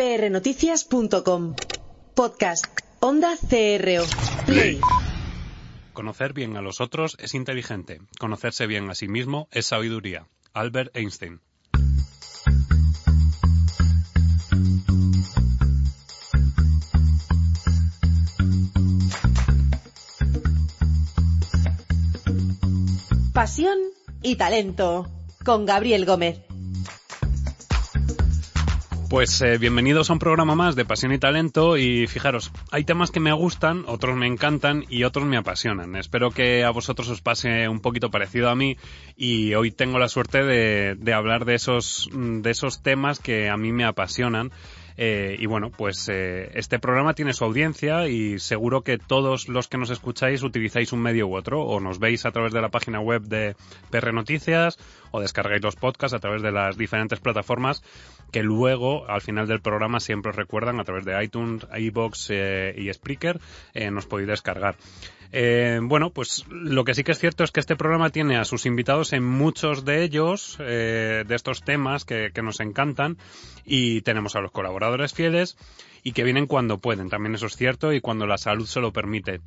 prnoticias.com. Podcast. Onda CRO. Play. Conocer bien a los otros es inteligente. Conocerse bien a sí mismo es sabiduría. Albert Einstein. Pasión y talento. Con Gabriel Gómez. Pues eh, bienvenidos a un programa más de Pasión y Talento y fijaros, hay temas que me gustan, otros me encantan y otros me apasionan. Espero que a vosotros os pase un poquito parecido a mí y hoy tengo la suerte de, de hablar de esos, de esos temas que a mí me apasionan. Eh, y bueno, pues eh, este programa tiene su audiencia y seguro que todos los que nos escucháis utilizáis un medio u otro, o nos veis a través de la página web de PR Noticias, o descargáis los podcasts a través de las diferentes plataformas que luego, al final del programa, siempre os recuerdan a través de iTunes, iBox eh, y Spreaker, eh, nos podéis descargar. Eh, bueno, pues lo que sí que es cierto es que este programa tiene a sus invitados en muchos de ellos, eh, de estos temas que, que, nos encantan, y tenemos a los colaboradores fieles y que vienen cuando pueden, también eso es cierto, y cuando la salud se lo permite.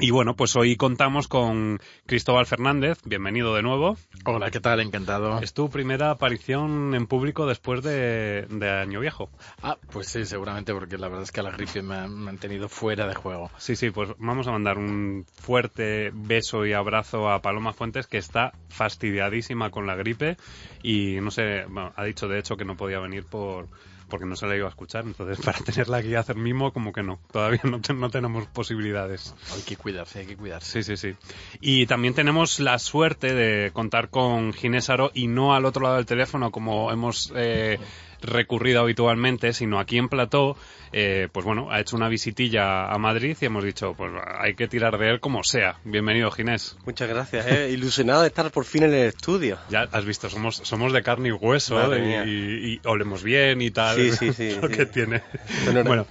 Y bueno, pues hoy contamos con Cristóbal Fernández. Bienvenido de nuevo. Hola, ¿qué tal? Encantado. Es tu primera aparición en público después de, de Año Viejo. Ah, pues sí, seguramente, porque la verdad es que la gripe me ha mantenido fuera de juego. Sí, sí, pues vamos a mandar un fuerte beso y abrazo a Paloma Fuentes, que está fastidiadísima con la gripe y no sé, bueno, ha dicho de hecho que no podía venir por porque no se la iba a escuchar. Entonces, para tenerla aquí y hacer mimo, como que no. Todavía no, te, no, tenemos posibilidades. Hay que cuidarse, hay que cuidarse. Sí, sí, sí. Y también tenemos la suerte de contar con Ginés Aro y no al otro lado del teléfono, como hemos eh, recurrido habitualmente, sino aquí en Plató, eh, pues bueno, ha hecho una visitilla a Madrid y hemos dicho, pues hay que tirar de él como sea. Bienvenido, Ginés. Muchas gracias, eh. ilusionado de estar por fin en el estudio. Ya has visto, somos, somos de carne y hueso y, y, y, olemos bien y tal. Sí, sí, sí. lo sí. que tiene. Bueno, bueno,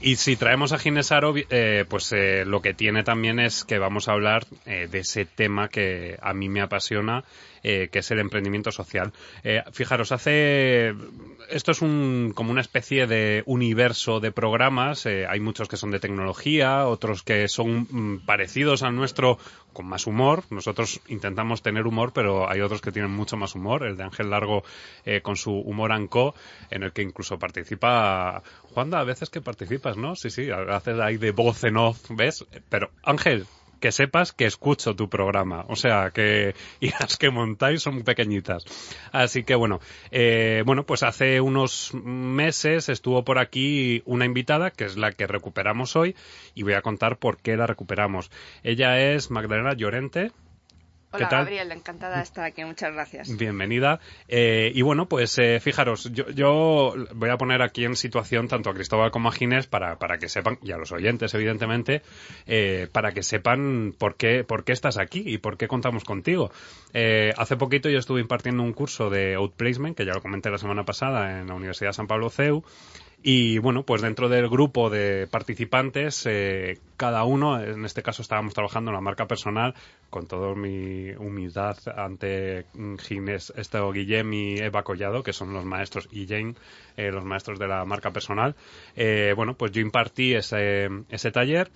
y si traemos a Ginés Aro, eh, pues eh, lo que tiene también es que vamos a hablar eh, de ese tema que a mí me apasiona eh, que es el emprendimiento social. Eh, fijaros, hace esto es un como una especie de universo de programas. Eh, hay muchos que son de tecnología, otros que son mm, parecidos al nuestro con más humor. Nosotros intentamos tener humor, pero hay otros que tienen mucho más humor. El de Ángel Largo con su humor anco, en el que incluso participa Juanda. A veces que participas, ¿no? Sí, sí, haces ahí de voz en off, ¿ves? Pero Ángel, que sepas que escucho tu programa. O sea, que y las que montáis son pequeñitas. Así que bueno, eh, bueno, pues hace unos meses estuvo por aquí una invitada, que es la que recuperamos hoy, y voy a contar por qué la recuperamos. Ella es Magdalena Llorente. Hola, ¿Qué tal? Gabriel, encantada de estar aquí, muchas gracias. Bienvenida. Eh, y bueno, pues eh, fijaros, yo, yo, voy a poner aquí en situación tanto a Cristóbal como a Ginés para, para que sepan, y a los oyentes, evidentemente, eh, para que sepan por qué, por qué estás aquí y por qué contamos contigo. Eh, hace poquito yo estuve impartiendo un curso de Outplacement, que ya lo comenté la semana pasada en la Universidad de San Pablo CEU, y bueno, pues dentro del grupo de participantes, eh, cada uno, en este caso estábamos trabajando en la marca personal, con toda mi humildad ante Ginés, este, Guillem y Eva Collado, que son los maestros, y Jane, eh, los maestros de la marca personal. Eh, bueno, pues yo impartí ese, ese taller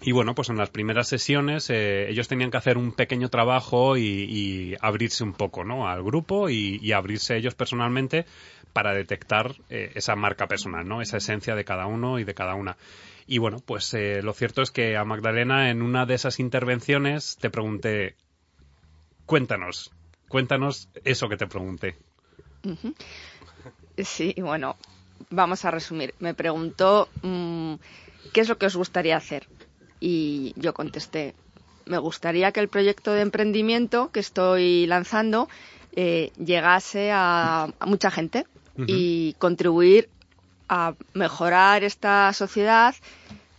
y bueno, pues en las primeras sesiones eh, ellos tenían que hacer un pequeño trabajo y, abrirse un poco, ¿no? Al grupo y abrirse ellos personalmente para detectar eh, esa marca personal, ¿no? Esa esencia de cada uno y de cada una. Y bueno, pues eh, lo cierto es que a Magdalena en una de esas intervenciones te pregunté, cuéntanos, cuéntanos eso que te pregunté. Sí, bueno, vamos a resumir. Me preguntó mmm, qué es lo que os gustaría hacer. Y yo contesté, me gustaría que el proyecto de emprendimiento que estoy lanzando eh, llegase a, mucha gente uh -huh. y contribuir a mejorar esta sociedad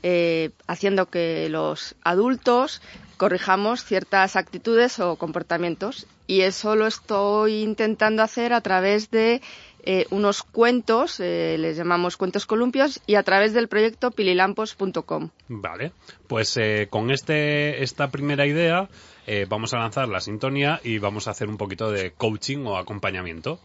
eh, haciendo que los adultos corrijamos ciertas actitudes o comportamientos y eso lo estoy intentando hacer a través de eh, unos cuentos, eh, les llamamos cuentos columpios, y a través del proyecto pililampos.com. Vale, pues eh, con este, esta primera idea eh, vamos a lanzar la sintonía y vamos a hacer un poquito de coaching o acompañamiento.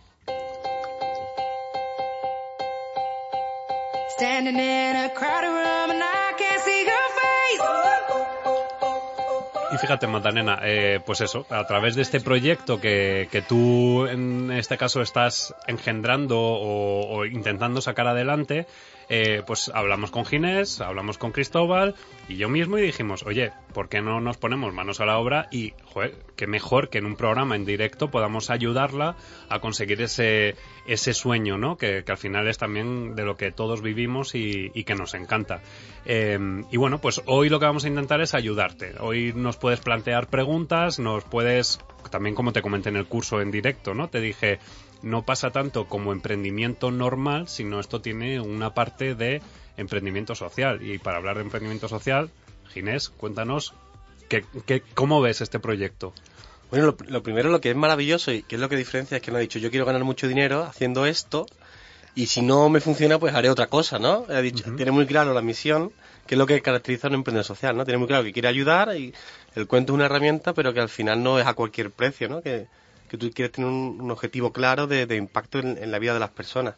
Y fíjate, Magdalena, eh, pues eso, a través de este proyecto que, que tú en este caso estás engendrando o intentando sacar adelante, eh, pues hablamos con Ginés, hablamos con Cristóbal y yo mismo y dijimos, oye, ¿por qué no nos ponemos manos a la obra? Y, joder, qué mejor que en un programa en directo podamos ayudarla a conseguir ese, ese sueño, ¿no? Que, al final es también de lo que todos vivimos y, que nos encanta. Eh, y bueno, pues hoy lo que vamos a intentar es ayudarte. Hoy nos puedes plantear preguntas, nos puedes, también como te comenté en el curso en directo, ¿no? Te dije, no pasa tanto como emprendimiento normal, sino esto tiene una parte de emprendimiento social. Y para hablar de emprendimiento social, Ginés, cuéntanos ¿qué, cómo ves este proyecto. Bueno, lo, primero, lo que es maravilloso y que es lo que diferencia es que no ha dicho yo quiero ganar mucho dinero haciendo esto y si no me funciona pues haré otra cosa, ¿no? Ha dicho, Tiene muy claro la misión, que es lo que caracteriza a un emprendedor social, ¿no? Tiene muy claro que quiere ayudar y el cuento es una herramienta pero que al final no es a cualquier precio, ¿no? Que, que tú quieres tener un, objetivo claro de, impacto en, la vida de las personas.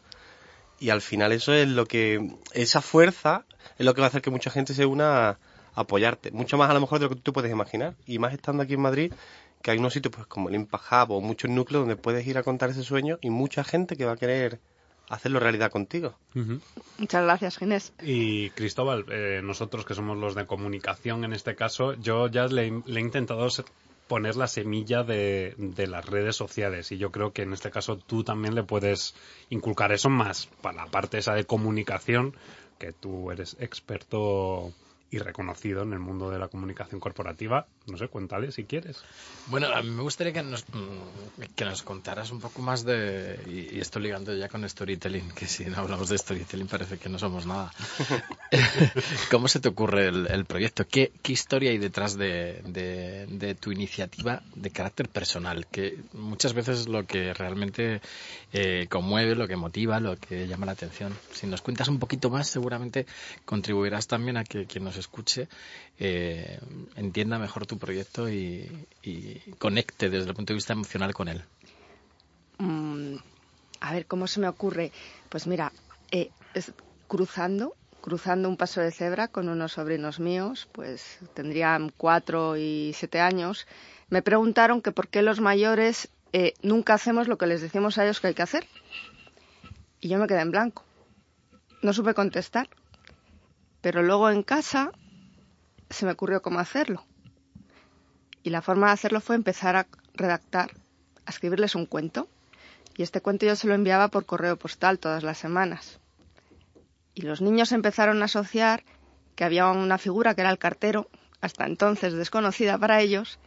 Y al final eso es lo que, esa fuerza es lo que va a hacer que mucha gente se una a, apoyarte. Mucho más a lo mejor de lo que tú puedes imaginar. Y más estando aquí en Madrid, que hay unos sitios pues como el Impact Hub o muchos núcleos donde puedes ir a contar ese sueño y mucha gente que va a querer hacerlo realidad contigo. Muchas gracias, Ginés. Y Cristóbal, eh, nosotros que somos los de comunicación en este caso, yo ya le, le he intentado poner la semilla de, de, las redes sociales. Y yo creo que en este caso tú también le puedes inculcar eso más para la parte esa de comunicación que tú eres experto y reconocido en el mundo de la comunicación corporativa. No sé, cuéntale si quieres. Bueno, a mí me gustaría que nos, mm, que nos contaras un poco más de, y, esto ligando ya con storytelling, que si no hablamos de storytelling parece que no somos nada. ¿Cómo se te ocurre el, proyecto? ¿Qué, historia hay detrás de, de, tu iniciativa de carácter personal? Que muchas veces es lo que realmente eh, conmueve, lo que motiva, lo que llama la atención. Si nos cuentas un poquito más, seguramente contribuirás también a que quien nos escuche eh, entienda mejor tu proyecto y, conecte desde el punto de vista emocional con él. Mm, a ver, ¿cómo se me ocurre? Pues mira, eh, cruzando, cruzando un paso de cebra con unos sobrinos míos, pues tendrían cuatro y siete años, me preguntaron que por qué los mayores eh, nunca hacemos lo que les decimos a ellos que hay que hacer. Y yo me quedé en blanco. No supe contestar. Pero luego en casa se me ocurrió cómo hacerlo. Y la forma de hacerlo fue empezar a redactar, a escribirles un cuento. Y este cuento yo se lo enviaba por correo postal todas las semanas. Y los niños empezaron a asociar que había una figura que era el cartero, hasta entonces desconocida para ellos,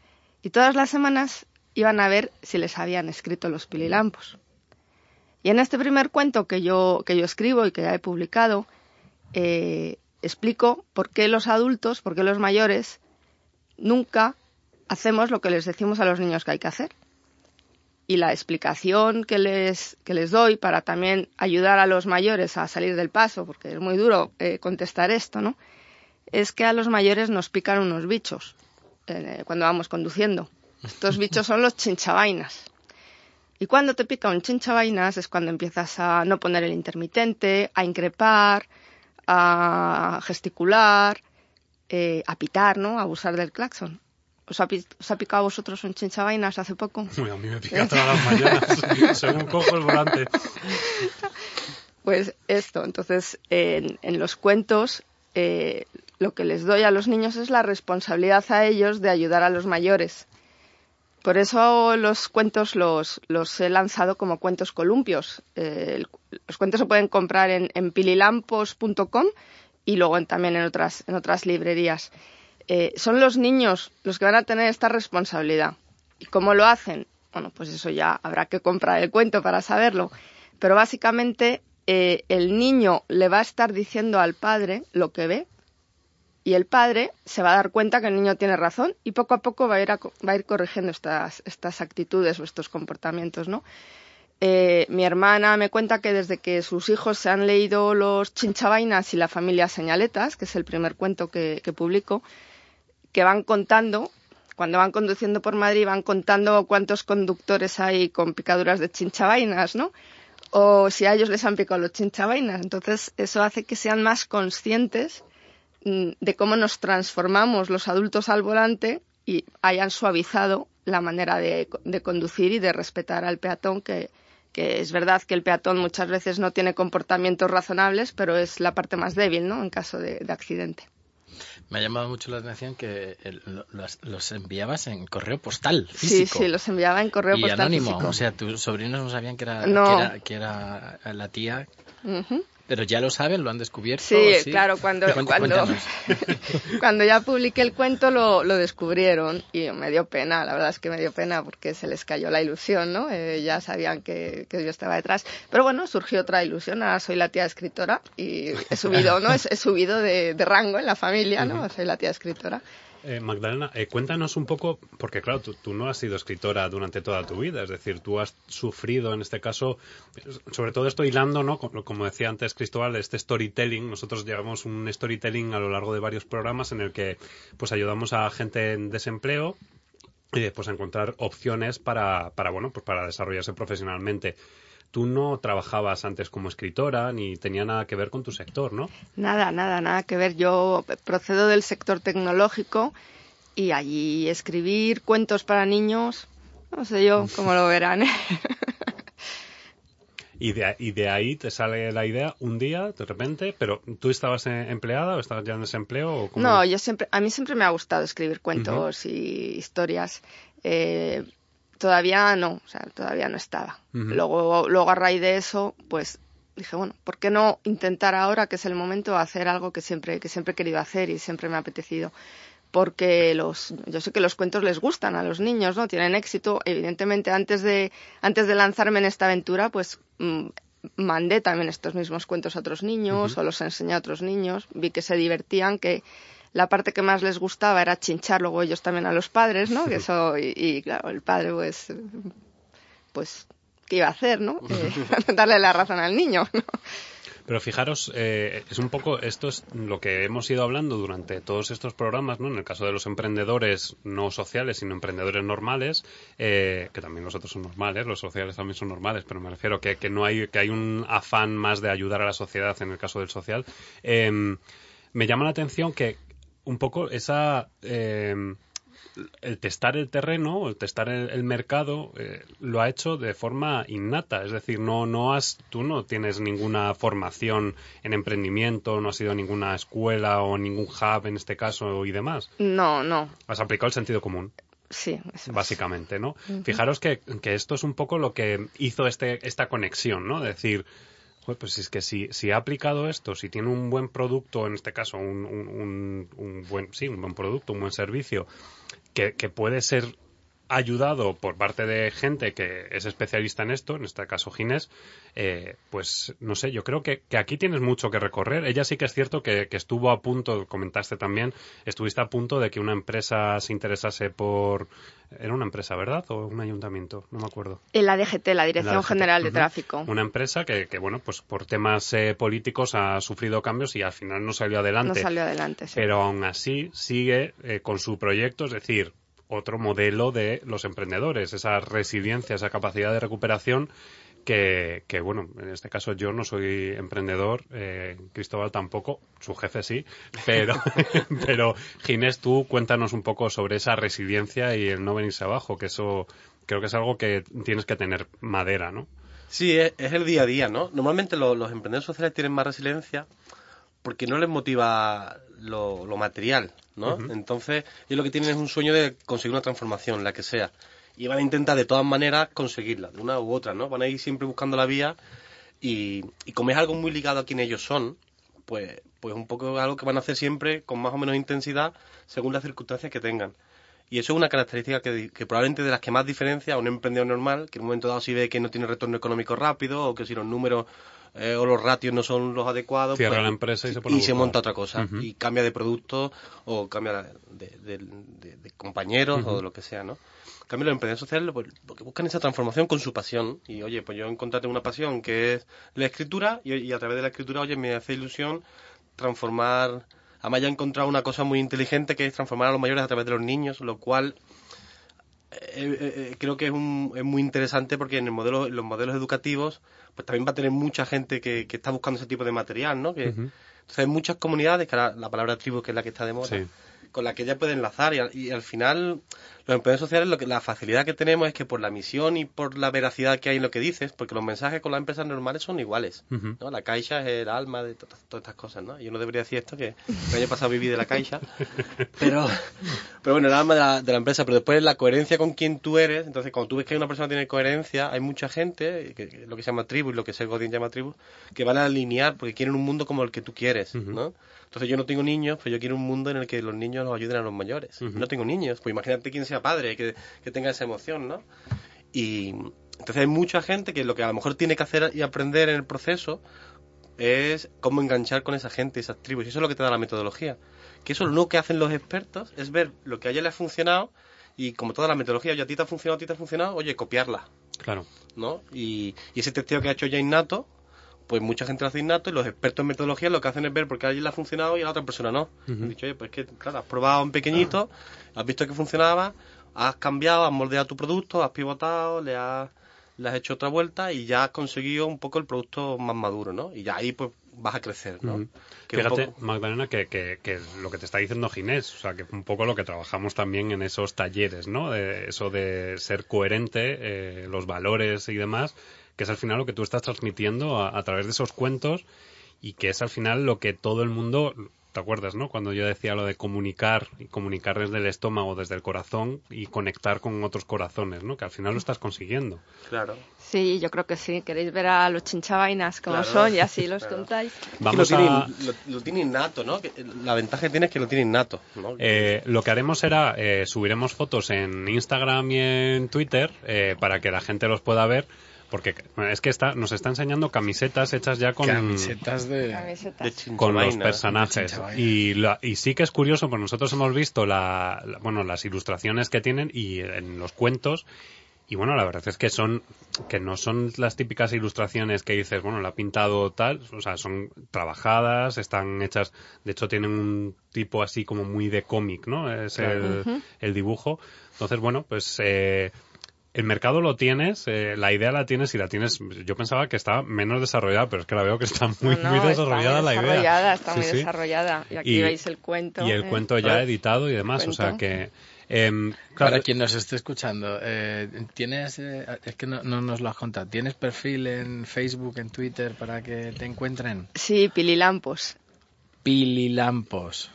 y todas las semanas iban a ver si les habían escrito los pililampos. Y en este primer cuento que yo, que yo escribo y que ya he publicado, eh, explico por qué los adultos, por qué los mayores, nunca hacemos lo que les decimos a los niños que hay que hacer. Y la explicación que les, que les doy para también ayudar a los mayores a salir del paso, porque es muy duro eh, contestar esto, ¿no? Es que a los mayores nos pican unos bichos eh, cuando vamos conduciendo. Estos bichos son los chinchavainas. Y cuando te pica un chinchavainas es cuando empiezas a no poner el intermitente, a increpar, a gesticular, eh, a pitar, ¿no? A abusar del claxon. ¿Os ha, picado a vosotros un chinchavainas hace poco? a mí me pica todas las mañanas, según cojo el volante. Pues esto, entonces, en, los cuentos, eh, lo que les doy a los niños es la responsabilidad a ellos de ayudar a los mayores. Por eso los cuentos los, he lanzado como cuentos columpios. Eh, los cuentos se pueden comprar en, en pililampos.com y luego también en otras, en otras librerías. Eh, son los niños los que van a tener esta responsabilidad. ¿Y cómo lo hacen? Bueno, pues eso ya habrá que comprar el cuento para saberlo. Pero básicamente eh, el niño le va a estar diciendo al padre lo que ve y el padre se va a dar cuenta que el niño tiene razón y poco a poco va a ir, va a ir corrigiendo estas, estas actitudes o estos comportamientos, ¿no? Eh, mi hermana me cuenta que desde que sus hijos se han leído los chinchavainas y la familia señaletas, que es el primer cuento que, publico, que van contando, cuando van conduciendo por Madrid, van contando cuántos conductores hay con picaduras de chinchavainas, ¿no? o si a ellos les han picado los chinchavainas. Entonces, eso hace que sean más conscientes de cómo nos transformamos los adultos al volante y hayan suavizado la manera de, conducir y de respetar al peatón, que, es verdad que el peatón muchas veces no tiene comportamientos razonables, pero es la parte más débil, ¿no? En caso de accidente. Me ha llamado mucho la atención que los, enviabas en correo postal físico. Sí, sí, los enviaba en correo y postal anónimo. Físico. O sea, tus sobrinos no sabían que era, que era, la tía pero ya lo saben, lo han descubierto. Sí, claro, cuando, cuando, cuando, ya publiqué el cuento lo, lo, descubrieron y me dio pena, la verdad es que me dio pena porque se les cayó la ilusión, ¿no? Eh, ya sabían que, que, yo estaba detrás. Pero bueno, surgió otra ilusión, ahora soy la tía escritora y he subido, ¿no? He, subido de, de, rango en la familia, ¿no? Soy la tía escritora. Eh, Magdalena, eh, cuéntanos un poco, porque claro, tú, no has sido escritora durante toda tu vida, es decir, tú has sufrido en este caso, sobre todo esto hilando, ¿no? Como, decía antes Cristóbal, este storytelling, nosotros llevamos un storytelling a lo largo de varios programas en el que pues ayudamos a gente en desempleo eh, pues a encontrar opciones para, para, bueno, pues para desarrollarse profesionalmente tú no trabajabas antes como escritora ni tenía nada que ver con tu sector, ¿no? Nada, nada, nada que ver. Yo procedo del sector tecnológico y allí escribir cuentos para niños, no sé yo cómo lo verán. ¿eh? Y de, y de ahí te sale la idea un día, de repente, pero ¿tú estabas empleada o estabas ya en desempleo? O No, yo siempre, a mí siempre me ha gustado escribir cuentos y historias. Eh, todavía no, o sea, todavía no estaba. Luego, luego a raíz de eso, pues dije, bueno, ¿por qué no intentar ahora que es el momento hacer algo que siempre, que siempre he querido hacer y siempre me ha apetecido? Porque los, yo sé que los cuentos les gustan a los niños, ¿no? Tienen éxito. Evidentemente, antes de, antes de lanzarme en esta aventura, pues mm, mandé también estos mismos cuentos a otros niños o los enseñé a otros niños. Vi que se divertían, que, la parte que más les gustaba era chinchar luego ellos también a los padres, ¿no? Que eso, y, claro, el padre pues, pues, ¿qué iba a hacer, no? Eh, darle la razón al niño, ¿no? Pero fijaros, eh, es un poco, esto es lo que hemos ido hablando durante todos estos programas, ¿no? En el caso de los emprendedores no sociales, sino emprendedores normales, eh, que también los otros son normales, los sociales también son normales, pero me refiero que, que no hay, que hay un afán más de ayudar a la sociedad en el caso del social. me llama la atención que, un poco esa... Eh, el testar el terreno, el testar el, mercado, eh, lo ha hecho de forma innata. Es decir, no, no has, tú no tienes ninguna formación en emprendimiento, no has ido a ninguna escuela o ningún hub en este caso y demás. No, no. Has aplicado el sentido común. Sí, básicamente, ¿no? Fijaros que, que, esto es un poco lo que hizo este, esta conexión, ¿no? Es decir, pues es que si, si ha aplicado esto, si tiene un buen producto, en este caso, un, un, un buen, sí, un buen producto, un buen servicio, que, que puede ser ayudado por parte de gente que es especialista en esto, en este caso Ginés, eh, pues no sé, yo creo que, aquí tienes mucho que recorrer. Ella sí que es cierto que, estuvo a punto, comentaste también, estuviste a punto de que una empresa se interesase por... Era una empresa, ¿verdad? ¿O un ayuntamiento? No me acuerdo. En la DGT, la Dirección General de Tráfico. Una empresa que, bueno, pues por temas eh, políticos ha sufrido cambios y al final no salió adelante. No salió adelante, sí. Pero aún así sigue eh, con su proyecto, es decir, otro modelo de los emprendedores, esa resiliencia, esa capacidad de recuperación que, que, bueno, en este caso yo no soy emprendedor, eh, Cristóbal tampoco, su jefe sí, pero, pero Ginés, tú cuéntanos un poco sobre esa resiliencia y el no venirse abajo, que eso creo que es algo que tienes que tener madera, ¿no? Sí, es, el día a día, ¿no? Normalmente los emprendedores sociales tienen más resiliencia porque no les motiva lo, material, ¿no? Entonces, ellos lo que tienen es un sueño de conseguir una transformación, la que sea. Y van a intentar de todas maneras conseguirla, de una u otra, ¿no? Van a ir siempre buscando la vía y, y como es algo muy ligado a quien ellos son, pues, pues un poco algo que van a hacer siempre con más o menos intensidad según las circunstancias que tengan. Y eso es una característica que, que, probablemente de las que más diferencia a un emprendedor normal, que en un momento dado si ve que no tiene retorno económico rápido o que si los números eh, o los ratios no son los adecuados. Cierra pues, la empresa y se pone Y se monta otra cosa. Y cambia de producto o cambia de, compañeros o de lo que sea, ¿no? En cambio, los emprendedores sociales pues, porque buscan esa transformación con su pasión. Y oye, pues yo encontré una pasión que es la escritura y, a través de la escritura, oye, me hace ilusión transformar. Además, ya he encontrado una cosa muy inteligente que es transformar a los mayores a través de los niños, lo cual eh, eh, eh, creo que es, un, es muy interesante porque en el modelo, en los modelos educativos, pues también va a tener mucha gente que, que está buscando ese tipo de material, ¿no? Que. Entonces hay muchas comunidades, que ahora la palabra tribu que es la que está de moda, Sí. con la que ella puede enlazar y y al final los emprendedores sociales lo que la facilidad que tenemos es que por la misión y por la veracidad que hay en lo que dices, porque los mensajes con las empresas normales son iguales, Ujú. ¿no? La caixa es el alma de to- todas estas cosas, ¿no? Yo no debería decir esto que el año pasado viví de la caixa, pero pero bueno, el alma de la, de la empresa, pero después la coherencia con quien tú eres, entonces cuando tú ves que una persona tiene coherencia, hay mucha gente, que, que lo que se llama tribu y lo que Seth Godin llama tribu, que van a alinear porque quieren un mundo como el que tú quieres, Ujú. ¿no? Entonces yo no tengo niños, pues yo quiero un mundo en el que los niños nos ayuden a los mayores. Ujú. No tengo niños, pues imagínate quién padre, que, que tenga esa emoción, ¿no? Y entonces hay mucha gente que lo que a lo mejor tiene que hacer y aprender en el proceso es cómo enganchar con esa gente, esas tribus. Y eso es lo que te da la metodología. Que eso lo que hacen los expertos es ver lo que a ella le ha funcionado y como toda la metodología, oye, a ti te ha funcionado, a ti te ha funcionado, oye, copiarla, Claro. ¿no? Y, y ese testeo que ha hecho ya innato, pues mucha gente lo hace innato y los expertos en metodología lo que hacen es ver por qué a ella le ha funcionado y a la otra persona no. Ujú. Han dicho, oye, pues que, claro, has probado en pequeñito, has visto que funcionaba, has cambiado, has moldeado tu producto, has pivotado, le has, le has hecho otra vuelta y ya has conseguido un poco el producto más maduro, ¿no? Y ya ahí pues vas a crecer, ¿no? Que Fíjate, poco- Magdalena, que, que, que lo que te está diciendo Ginés, o sea, que un poco lo que trabajamos también en esos talleres, ¿no? De eso de ser coherente, eh, los valores y demás, que es al final lo que tú estás transmitiendo a, a través de esos cuentos y que es al final lo que todo el mundo, ¿te acuerdas, no? Cuando yo decía lo de comunicar y comunicar desde el estómago, desde el corazón y conectar con otros corazones, ¿no? Que al final lo estás consiguiendo. Claro. Sí, yo creo que sí. ¿Queréis ver a los chinchavainas como Claro. son y así los Claro. contáis? Vamos que lo, a... tiene, lo, lo tiene innato, ¿no? Que la ventaja que tiene es que lo tiene innato, ¿no? Eh, lo que haremos será eh, subiremos fotos en Instagram y en Twitter eh, para que la gente los pueda ver porque bueno, es que está, nos está enseñando camisetas hechas ya con, Camisetas de... Camisetas. de con los chinchavaina. personajes. y, la- y sí que es curioso porque nosotros hemos visto la, la- bueno las ilustraciones que tienen y en los cuentos y bueno la verdad es que son que no son las típicas ilustraciones que dices bueno la ha pintado tal o sea son trabajadas están hechas de hecho tienen un tipo así como muy de cómic no es el, el dibujo. Entonces bueno pues eh, el mercado lo tienes, eh, la idea la tienes y la tienes. Yo pensaba que estaba menos desarrollada, pero es que la veo que está muy, No, no, muy está desarrollada muy la idea. desarrollada, Está Sí, muy sí. desarrollada. Y aquí Y- veis el cuento. Y el eh. cuento ya editado y demás, o sea que. em, claro, Para quien nos esté escuchando, eh, ¿tienes, eh, es que no, no nos lo has contado, ¿tienes perfil en Facebook, en Twitter para que te encuentren? Sí, Pililampos. Pililampos,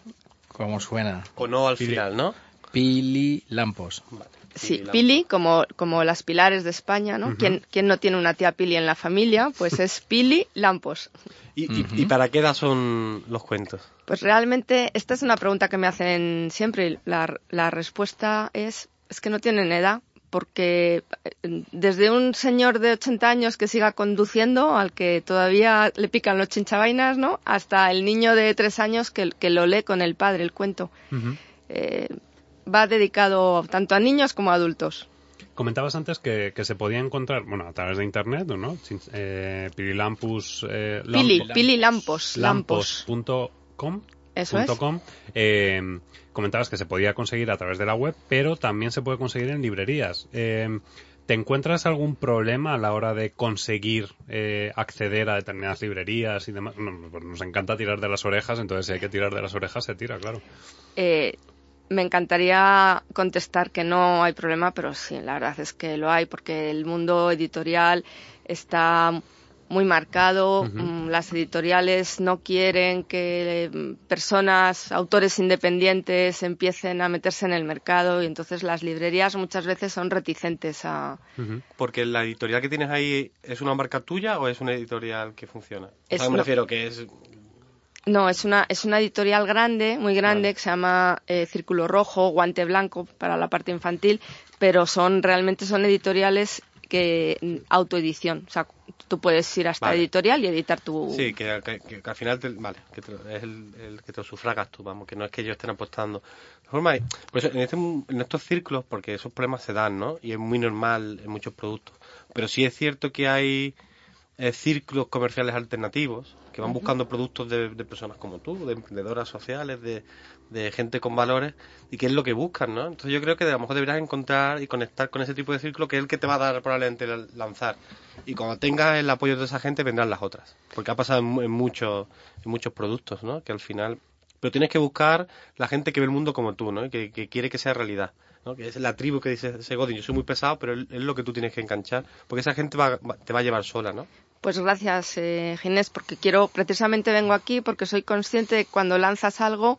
como suena. Con O al Pili- final, ¿no? Pililampos. Vale. Sí, Pili Pili, como, como las pilares de España, ¿no? ¿Quién, quién no tiene una tía Pili en la familia? Pues es Pili Lampos. ¿Y, y, y para qué edad son los cuentos? Pues realmente, esta es una pregunta que me hacen siempre. y La, la respuesta es, es que no tienen edad, porque eh, desde un señor de 80 años que siga conduciendo, al que todavía le pican los chinchavainas, ¿no? Hasta el niño de tres años que, que lo lee con el padre, el cuento. Eh, va dedicado tanto a niños como a adultos. Comentabas antes que, que se podía encontrar, bueno, a través de internet, ¿no? Eh. Eh, Pili, Lampo- Pili Lampos. Lampos. Lampos.com. Eso punto es. com. Eh, comentabas que se podía conseguir a través de la web, pero también se puede conseguir en librerías. Eh, ¿Te encuentras algún problema a la hora de conseguir eh, acceder a determinadas librerías y demás? No, pues nos encanta tirar de las orejas, entonces si hay que tirar de las orejas, se tira, claro. Eh, me encantaría contestar que no hay problema, pero sí, la verdad es que lo hay, porque el mundo editorial está muy marcado. Mm, Las editoriales no quieren que mm, personas, autores independientes, empiecen a meterse en el mercado y entonces las librerías muchas veces son reticentes a. Porque la editorial que tienes ahí es una marca tuya o es una editorial que funciona. Es o sea, me refiero que es No, es una, es una editorial grande, muy grande, que se llama eh, Círculo Rojo, Guante Blanco para la parte infantil, pero son realmente son editoriales que mm, autoedición. O sea, tú puedes ir a esta Vale. editorial y editar tu. Sí, que, que- que- que al final te- vale, que te- es el, el que te lo sufragas tú, vamos, que no es que ellos estén apostando. De formas, pues en, este- en estos círculos, porque esos problemas se dan, ¿no? Y es muy normal en muchos productos. Pero sí es cierto que hay eh, círculos comerciales alternativos que van buscando productos de, personas como tú, de emprendedoras sociales, de, de, gente con valores y qué es lo que buscan, ¿no? Entonces yo creo que a lo mejor deberás encontrar y conectar con ese tipo de círculo que es el que te va a dar probablemente lanzar. Y cuando tengas el apoyo de esa gente vendrán las otras, porque ha pasado en, muchos en muchos productos, ¿no? Que al final pero tienes que buscar la gente que ve el mundo como tú, ¿no? Que, que quiere que sea realidad. ¿No? que es la tribu que dice Segodin, yo soy muy pesado, pero es lo que tú tienes que enganchar, porque esa gente te va a llevar sola, ¿no? Pues gracias, eh, Ginés, porque quiero, precisamente vengo aquí porque soy consciente de que cuando lanzas algo,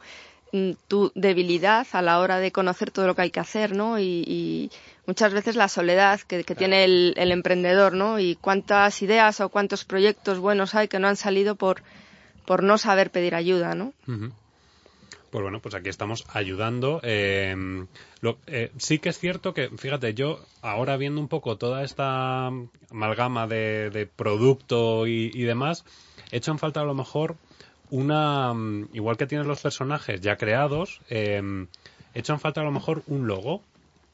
mm, tu debilidad a la hora de conocer todo lo que hay que hacer, ¿no? Y, muchas veces la soledad que, tiene el, emprendedor, ¿no? Y cuántas ideas o cuántos proyectos buenos hay que no han salido por, por no saber pedir ayuda, ¿no? Pues bueno, pues aquí estamos ayudando. Eh, eh, sí que es cierto que, fíjate, yo ahora viendo un poco toda esta amalgama de, producto y, demás, he hecho en falta a lo mejor una, igual que tienes los personajes ya creados, eh, he hecho en falta a lo mejor un logo,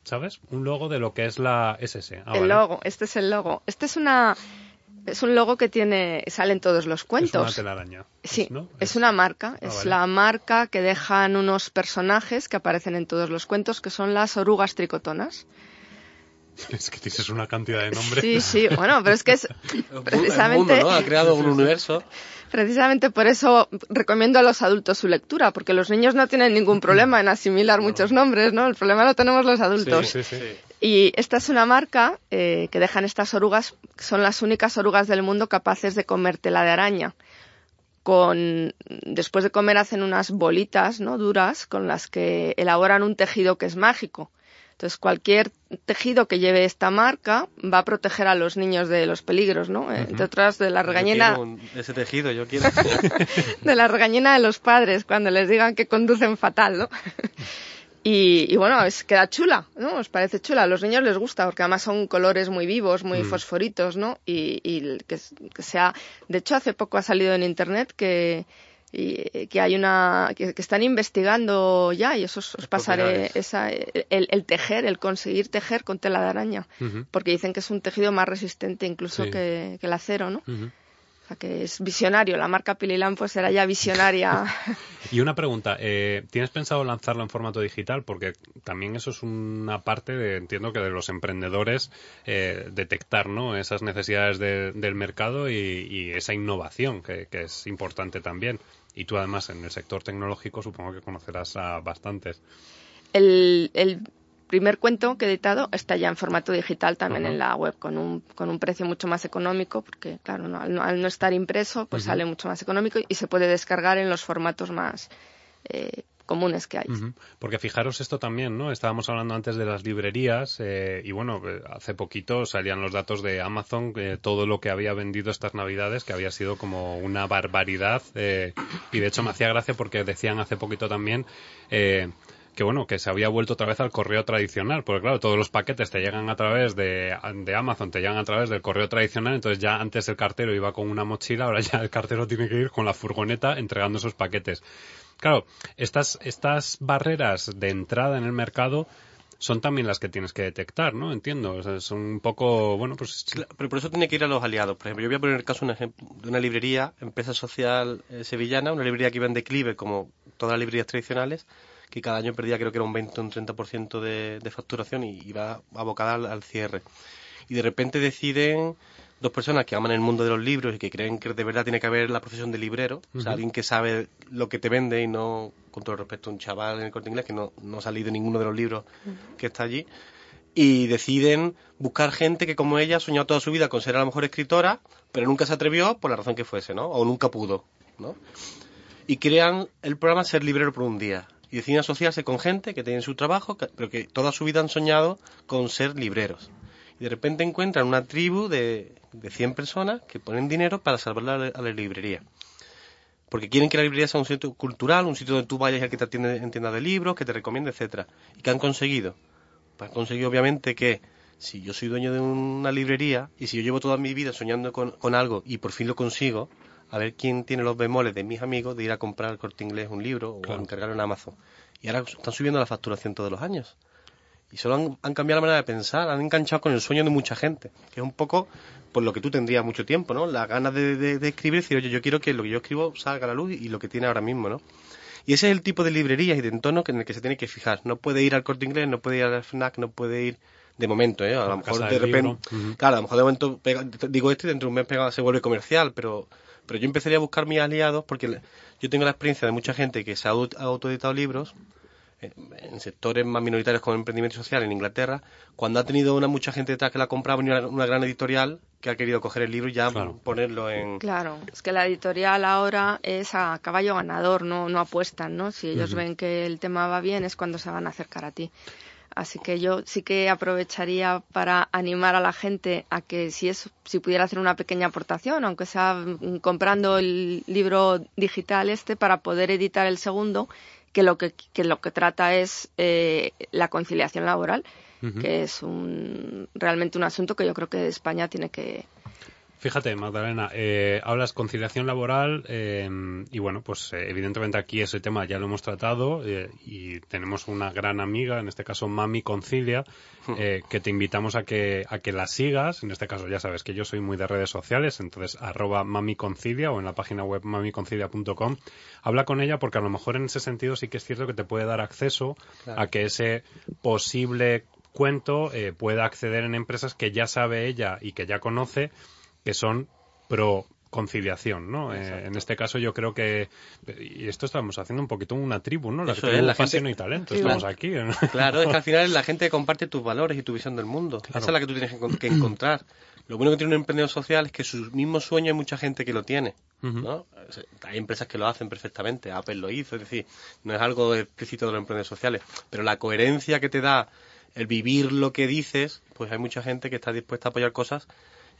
¿sabes? Un logo de lo que es la SS. Ah, el logo, este es el logo. Este es una es un logo que tiene, sale en todos los cuentos. Es una telaraña. Sí, es, una marca. Ah, es la marca que dejan unos personajes que aparecen en todos los cuentos, que son las orugas tricotonas. Es que tienes una cantidad de nombres. Sí, sí, bueno, pero es que es precisamente... ¿no? Ha creado un universo. Precisamente por eso recomiendo a los adultos su lectura, porque los niños no tienen ningún problema en asimilar muchos nombres, ¿no? El problema lo tenemos los adultos. Sí, sí, sí. Y esta es una marca eh, que dejan estas orugas, son las únicas orugas del mundo capaces de comer tela de araña. Con, después de comer hacen unas bolitas ¿no? duras con las que elaboran un tejido que es mágico. Entonces, cualquier tejido que lleve esta marca va a proteger a los niños de los peligros, ¿no? Eh, entre otras, de la regañina... ese tejido, yo quiero. de la regañina de los padres cuando les digan que conducen fatal, ¿no? Y, bueno, es, queda chula, ¿no? Os parece chula. A los niños les gusta porque además son colores muy vivos, muy mm. fosforitos, ¿no? Y, que, sea. De hecho, hace poco ha salido en internet que, que hay una. Que, están investigando ya, y eso os, pasaré. Esa, el, tejer, el conseguir tejer con tela de araña. Porque dicen que es un tejido más resistente incluso que, el acero, ¿no? Que es visionario. La marca Pililán pues será ya visionaria. y una pregunta, eh, ¿tienes pensado lanzarlo en formato digital? Porque también eso es una parte, de, entiendo que de los emprendedores, eh, detectar ¿no? esas necesidades del mercado y, esa innovación que, es importante también. Y tú además en el sector tecnológico supongo que conocerás a bastantes. El, el primer cuento que he editado está ya en formato digital también en la web con un, con un precio mucho más económico porque claro al, no, estar impreso pues sale mucho más económico y se puede descargar en los formatos más eh, comunes que hay. Porque fijaros esto también, ¿no? Estábamos hablando antes de las librerías eh, y bueno, eh, hace poquito salían los datos de Amazon, todo lo que había vendido estas navidades, que había sido como una barbaridad y de hecho me hacía gracia porque decían hace poquito también que bueno, que se había vuelto otra vez al correo tradicional, porque claro, todos los paquetes te llegan a través de, de, Amazon, te llegan a través del correo tradicional, entonces ya antes el cartero iba con una mochila, ahora ya el cartero tiene que ir con la furgoneta entregando esos paquetes. Claro, estas, estas barreras de entrada en el mercado son también las que tienes que detectar, ¿no? Entiendo. son un poco, bueno, pues... Pero por eso tiene que ir a los aliados. Por ejemplo, yo voy a poner el caso de una librería, empresa social eh, sevillana, una librería que iba en declive como todas las librerías tradicionales, que cada año perdía creo que era un 20 o un 30% de, de facturación y iba abocada al, cierre. Y de repente deciden dos personas que aman el mundo de los libros y que creen que de verdad tiene que haber la profesión de librero, o sea, alguien que sabe lo que te vende y no, con todo respecto, un chaval en el corte inglés que no, no ha salido ninguno de los libros que está allí, y deciden buscar gente que como ella ha soñado toda su vida con ser a lo mejor escritora, pero nunca se atrevió por la razón que fuese, ¿no? O nunca pudo, ¿no? Y crean el programa Ser Librero por un día y deciden asociarse con gente que tiene su trabajo, pero que toda su vida han soñado con ser libreros. Y de repente encuentran una tribu de, de 100 personas que ponen dinero para salvar a la librería. Porque quieren que la librería sea un sitio cultural, un sitio donde tú vayas y que te atiende en tienda de libros, que te recomiende, etcétera. ¿Y qué han conseguido? Pues han conseguido obviamente que si yo soy dueño de una librería y si yo llevo toda mi vida soñando con, con algo y por fin lo consigo, a ver quién tiene los bemoles de mis amigos de ir a comprar al corte inglés un libro o encargarlo en Amazon. Y ahora están subiendo la facturación todos los años. y solo han, han cambiado la manera de pensar, han enganchado con el sueño de mucha gente, que es un poco por lo que tú tendrías mucho tiempo, ¿no? Las ganas de, de, de escribir y decir, oye, yo quiero que lo que yo escribo salga a la luz y lo que tiene ahora mismo, ¿no? Y ese es el tipo de librerías y de entorno en el que se tiene que fijar. No puede ir al corte inglés, no puede ir al FNAC, no puede ir de momento, ¿eh? A lo mejor de repente, claro, a lo mejor de momento pega- digo esto y dentro de un mes pega- se vuelve comercial, pero, pero yo empezaría a buscar mis aliados porque le- yo tengo la experiencia de mucha gente que se ha au- ha autoeditado libros eh, en sectores más minoritarios como el emprendimiento social en Inglaterra, cuando ha tenido una mucha gente detrás que la ha comprado, una, una gran editorial que ha querido coger el libro y ya Claro. ponerlo en... Claro, es que la editorial ahora es a caballo ganador, no, no apuestan, ¿no? Si ellos ven que el tema va bien es cuando se van a acercar a ti. Así que yo sí que aprovecharía para animar a la gente a que si es, si pudiera hacer una pequeña aportación, aunque sea mm, comprando el libro digital este para poder editar el segundo, que lo que, que lo que trata es eh, la conciliación laboral, que es un, realmente un asunto que yo creo que España tiene que, Fíjate, Magdalena, eh, hablas conciliación laboral eh, y bueno, pues eh, evidentemente aquí ese tema ya lo hemos tratado eh, y tenemos una gran amiga, en este caso Mami Concilia, eh, que te invitamos a que, a que la sigas. En este caso ya sabes que yo soy muy de redes sociales, entonces arroba Mami Concilia o en la página web mamiconcilia.com. Habla con ella porque a lo mejor en ese sentido sí que es cierto que te puede dar acceso a que ese posible cuento pueda acceder en empresas que ya sabe ella y que ya conoce que son pro conciliación, ¿no? Eh, en este caso yo creo que y esto estamos haciendo un poquito una tribu, ¿no? La Eso tribu es, la pasión gente- y talento. Tribu. Estamos aquí. ¿no? Claro, es que al final es la gente que comparte tus valores y tu visión del mundo. Esa es la que tú tienes que, que encontrar. Lo bueno que tiene un emprendedor social es que su mismo sueño hay mucha gente que lo tiene. ¿no? Hay empresas que lo hacen perfectamente. Apple lo hizo, es decir, no es algo explícito de los emprendedores sociales. Pero la coherencia que te da el vivir lo que dices, pues hay mucha gente que está dispuesta a apoyar cosas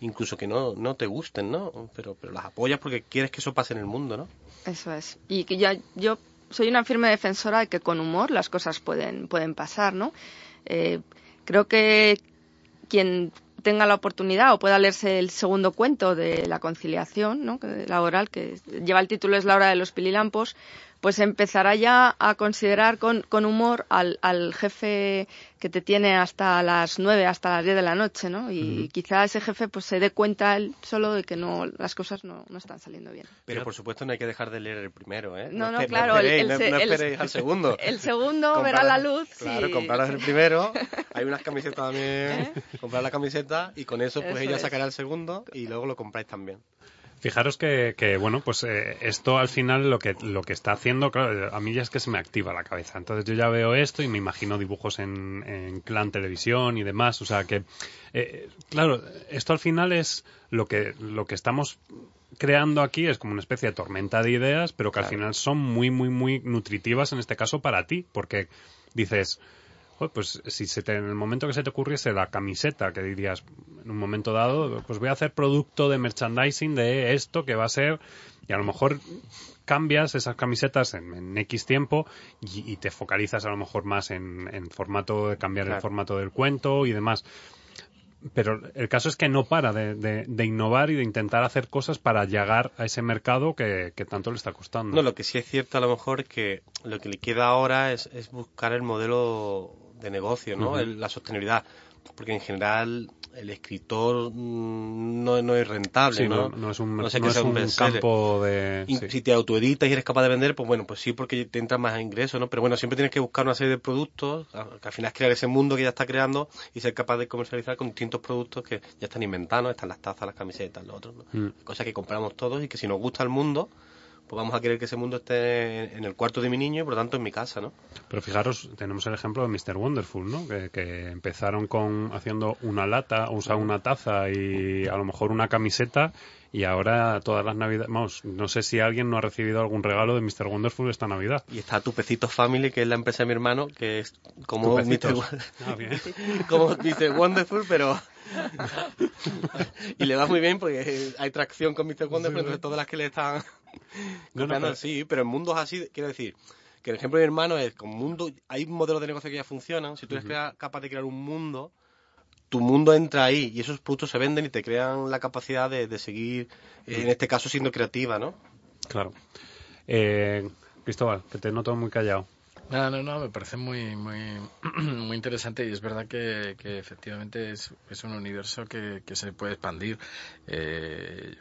incluso que no, no te gusten, ¿no? Pero, pero las apoyas porque quieres que eso pase en el mundo, ¿no? Eso es. Y que ya yo soy una firme defensora de que con humor las cosas pueden, pueden pasar, ¿no? Eh, creo que quien tenga la oportunidad o pueda leerse el segundo cuento de la conciliación ¿no? laboral, que lleva el título Es la hora de los pililampos, pues empezará ya a considerar con, con humor al, al jefe que te tiene hasta las nueve, hasta las diez de la noche, ¿no? Y quizá ese jefe pues se dé cuenta él solo de que no las cosas no, no están saliendo bien. Pero por supuesto no hay que dejar de leer el primero, ¿eh? No, no, claro, el- esperéis, el no, no al segundo. El segundo Comprar- verá la luz. Claro, y- compraros el primero. Hay unas camisetas también. Comprar la camiseta y con eso pues Eso ella es. sacará el segundo y luego lo compráis también. Fijaros que, que, bueno, pues eh, esto al final lo que, lo que está haciendo, claro, a mí ya es que se me activa la cabeza. Entonces yo ya veo esto y me imagino dibujos en, en Clan Televisión y demás. O sea que, eh, claro, esto al final es lo que, lo que estamos creando aquí es como una especie de tormenta de ideas, pero que al final son muy, muy, muy nutritivas en este caso para ti, porque dices, "Joder, pues si se te, en el momento que se te ocurriese la camiseta, que dirías en un momento dado, pues voy a hacer producto de merchandising de esto que va a ser, y a lo mejor cambias esas camisetas en, en X tiempo y, y te focalizas a lo mejor más en, en formato de cambiar el formato del cuento y demás. Pero el caso es que no para de, de- de innovar y de intentar hacer cosas para llegar a ese mercado que, que tanto le está costando. No, lo que sí es cierto a lo mejor que lo que le queda ahora es, es buscar el modelo de negocio, ¿no? La sostenibilidad. Porque en general el escritor mm, no, no es rentable, Sí, ¿no? no, no es un, No sé no que es sea un campo de... Sí. Si te autoeditas y eres capaz de vender, pues bueno, pues sí, porque te entran más ingresos, ¿no? Pero bueno, siempre tienes que buscar una serie de productos, que al final es crear ese mundo que ya está creando y ser capaz de comercializar con distintos productos que ya están inventando, están las tazas, las camisetas, los otros, ¿no? Mm. Cosas que compramos todos y que si nos gusta el mundo, pues vamos a querer que ese mundo esté en el cuarto de mi niño y por lo tanto en mi casa, ¿no? Pero fijaros, tenemos el ejemplo de Mr. Wonderful, ¿no? Que, que empezaron con haciendo una lata, o sea, una taza y a lo mejor una camiseta y ahora todas las navidades, vamos, no sé si alguien no ha recibido algún regalo de Mr. Wonderful esta Navidad. Y está Tupecitos Family, que es la empresa de mi hermano, que es como Mr. Ah, como Mr. Wonderful, pero... y le va muy bien porque hay tracción con Mr. Wonderful, entonces todas las que le están No, no, pero- sí, pero en mundos así, quiero decir, que el ejemplo de mi hermano es, con mundo, hay modelos de negocio que ya funcionan, si tú eres capaz de crear un mundo, tu mundo entra ahí y esos productos se venden y te crean la capacidad de, de seguir, eh, en este caso, siendo creativa, ¿no? Claro. Eh, Cristóbal, que te noto muy callado. No, no, no, me parece muy, muy, muy interesante y es verdad que, que efectivamente es, es, un universo que, que, se puede expandir. Eh,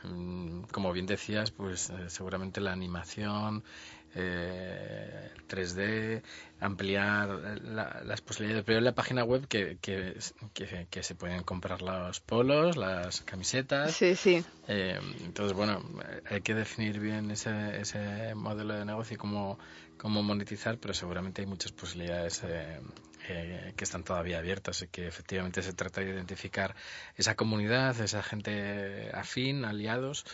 como bien decías, pues eh, seguramente la animación, eh, 3D, ampliar la, las posibilidades. Pero en la página web que, que, que, se pueden comprar los polos, las camisetas. Sí, sí. Eh, entonces, bueno, hay que definir bien ese, ese modelo de negocio y cómo, cómo monetizar, pero seguramente hay muchas posibilidades. Eh, eh, que están todavía abiertas y que efectivamente se trata de identificar esa comunidad, esa gente afín, aliados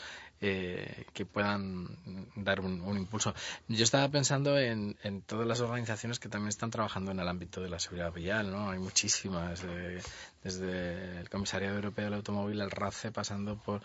eh, que puedan dar un, impulso. Yo estaba pensando en, en, todas las organizaciones que también están trabajando en el ámbito de la seguridad vial, ¿no? Hay muchísimas, desde el Comisariado Europeo del Automóvil, el RACE, pasando por...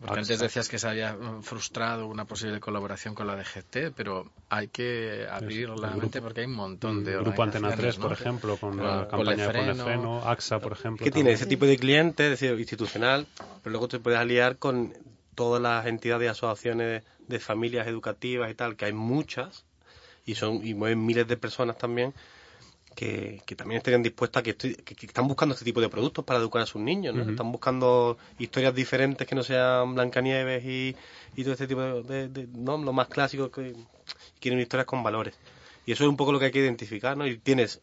Porque antes decías que se había frustrado una posible colaboración con la DGT, pero hay que abrir la mente porque hay un montón de Grupo Antena 3, por ejemplo, con la campaña de Freno, AXA, por ejemplo. Que tiene ese tipo de cliente, es decir, institucional, pero luego te puedes aliar con todas las entidades y asociaciones de familias educativas y tal, que hay muchas, y son y mueven miles de personas también, que, también estén dispuestas, que, que, están buscando este tipo de productos para educar a sus niños, ¿no? Están buscando historias diferentes que no sean Blancanieves y, y todo este tipo de, ¿no? Lo más clásico que quieren historias con valores. Y eso es un poco lo que hay que identificar, ¿no? Y tienes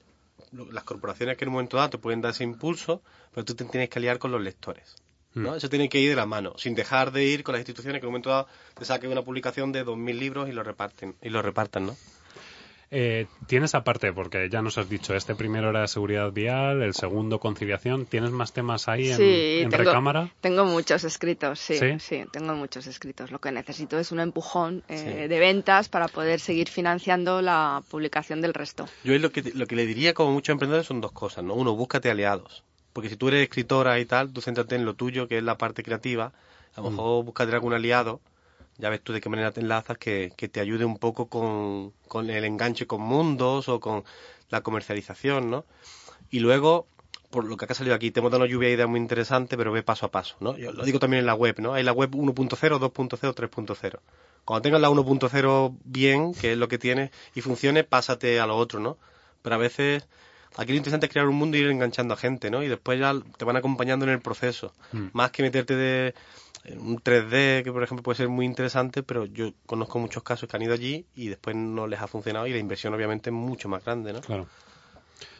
las corporaciones que en un momento dado te pueden dar ese impulso, pero tú te tienes que aliar con los lectores. ¿no? Mm. Eso tiene que ir de la mano, sin dejar de ir con las instituciones que en un momento dado te saquen una publicación de 2.000 libros y lo reparten y lo repartan, ¿no? Eh, tienes aparte, porque ya nos has dicho, este primero era seguridad vial, el segundo conciliación. ¿Tienes más temas ahí en, tengo, recámara? Tengo muchos escritos, sí, sí, tengo muchos escritos. Lo que necesito es un empujón eh, de ventas para poder seguir financiando la publicación del resto. Yo lo que, lo que le diría como muchos emprendedores son dos cosas, ¿no? Uno, búscate aliados. Porque si tú eres escritora y tal, tú céntrate en lo tuyo, que es la parte creativa. A lo mm. mejor búscate algún aliado, ya ves tú de qué manera te enlazas, que, que te ayude un poco con, con el enganche con mundos o con la comercialización, ¿no? Y luego, por lo que ha salido aquí, te hemos dado una lluvia de ideas muy interesante, pero ve paso a paso, ¿no? Yo lo digo también en la web, ¿no? Hay la web 1.0, 2.0, 3.0. Cuando tengas la 1.0 bien, que es lo que tienes, y funcione, pásate a lo otro, ¿no? Pero a veces Aquí lo interesante es crear un mundo y ir enganchando a gente, ¿no? Y después ya te van acompañando en el proceso. Mm. Más que meterte de un 3D, que por ejemplo puede ser muy interesante, pero yo conozco muchos casos que han ido allí y después no les ha funcionado y la inversión obviamente es mucho más grande, ¿no? Claro.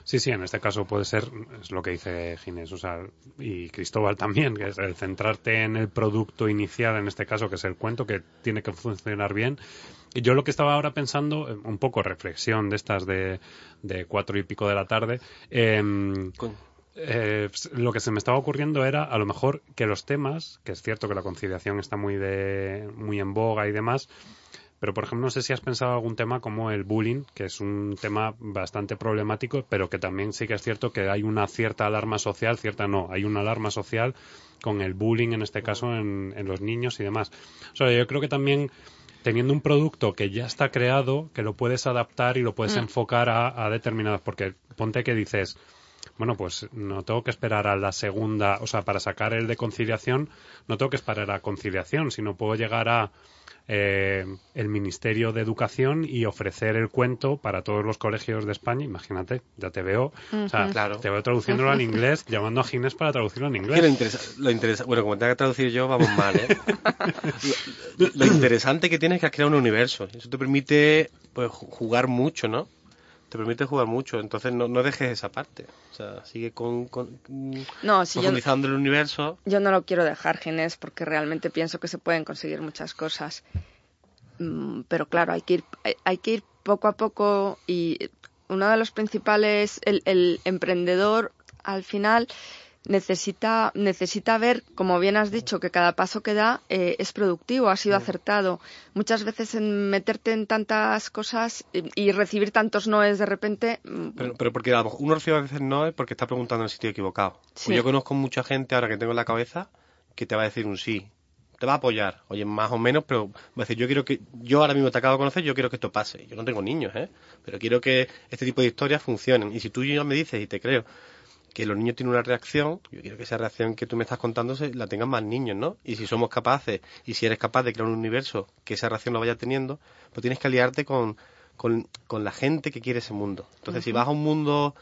Sí, sí, en este caso puede ser, es lo que dice Ginés, o sea, y Cristóbal también, que es el centrarte en el producto inicial, en este caso, que es el cuento, que tiene que funcionar bien. Y yo lo que estaba ahora pensando, eh, un poco reflexión de estas de, de cuatro y pico de la tarde, eh, eh, lo que se me estaba ocurriendo era a lo mejor que los temas, que es cierto que la conciliación está muy de muy en boga y demás, pero, por ejemplo, no sé si has pensado algún tema como el bullying, que es un tema bastante problemático, pero que también sí que es cierto que hay una cierta alarma social, cierta no, hay una alarma social con el bullying, en este caso, en, los niños y demás. O sea, yo creo que también teniendo un producto que ya está creado, que lo puedes adaptar y lo puedes mm. enfocar a, a determinados, porque ponte que dices, bueno, pues no tengo que esperar a la segunda, o sea, para sacar el de conciliación, no tengo que esperar a conciliación, sino puedo llegar a eh, el Ministerio de Educación y ofrecer el cuento para todos los colegios de España. Imagínate, ya te veo, o sea, claro. te veo traduciéndolo al inglés, llamando a Ginés para traducirlo en inglés. Lo, interesa, bueno, como tenga que traducir yo, vamos mal, ¿eh? lo, interesante que tienes es que has creado un universo. Eso te permite pues, jugar mucho, ¿no? Te permite jugar mucho, entonces no, no dejes esa parte. O sea, sigue con, con no, si profundizando el universo. Yo no lo quiero dejar, Ginés, porque realmente pienso que se pueden conseguir muchas cosas. Mm, pero claro, hay que ir, hay, que ir poco a poco y uno de los principales, el, el emprendedor al final necesita, necesita ver, como bien has dicho, que cada paso que da eh, es productivo, ha sido acertado. Muchas veces en meterte en tantas cosas y, recibir tantos noes de repente. Mm, pero, pero porque uno recibe a veces noes porque está preguntando en el sitio equivocado. Pues yo conozco mucha gente ahora que tengo en la cabeza que te va a decir un sí. Te va a apoyar, oye, más o menos, pero va a decir, yo quiero que, yo ahora mismo te acabo de conocer, yo quiero que esto pase. Yo no tengo niños, ¿eh? Pero quiero que este tipo de historias funcionen. Y si tú ya me dices y te creo que los niños tienen una reacción, yo quiero que esa reacción que tú me estás contando se, la tengan más niños, ¿no? Y si somos capaces, y si eres capaz de crear un universo que esa reacción lo vaya teniendo, pues tienes que aliarte con, con, con la gente que quiere ese mundo. Entonces, si vas a un mundo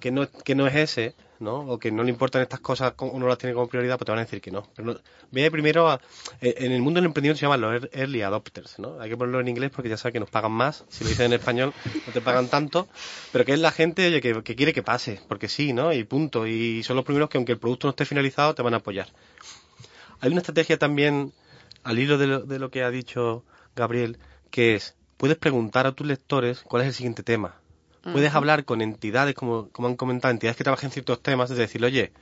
que no, que no es ese, ¿no? O que no le importan estas cosas, uno las tiene como prioridad, pues te van a decir que no. Pero no, ve primero, a- eh, en el mundo del emprendimiento se llaman los ear- early adopters, ¿no? Hay que ponerlo en inglés porque ya sabes que nos pagan más. Si lo dices en español, no te pagan tanto. Pero que es la gente, oye, que, que quiere que pase, porque sí, ¿no? Y punto. Y son los primeros que, aunque el producto no esté finalizado, te van a apoyar. Hay una estrategia también, al hilo de lo, de lo que ha dicho Gabriel, que es, puedes preguntar a tus lectores cuál es el siguiente tema. Puedes hablar con entidades, como, como han comentado, entidades que trabajen ciertos temas, es decir, oye,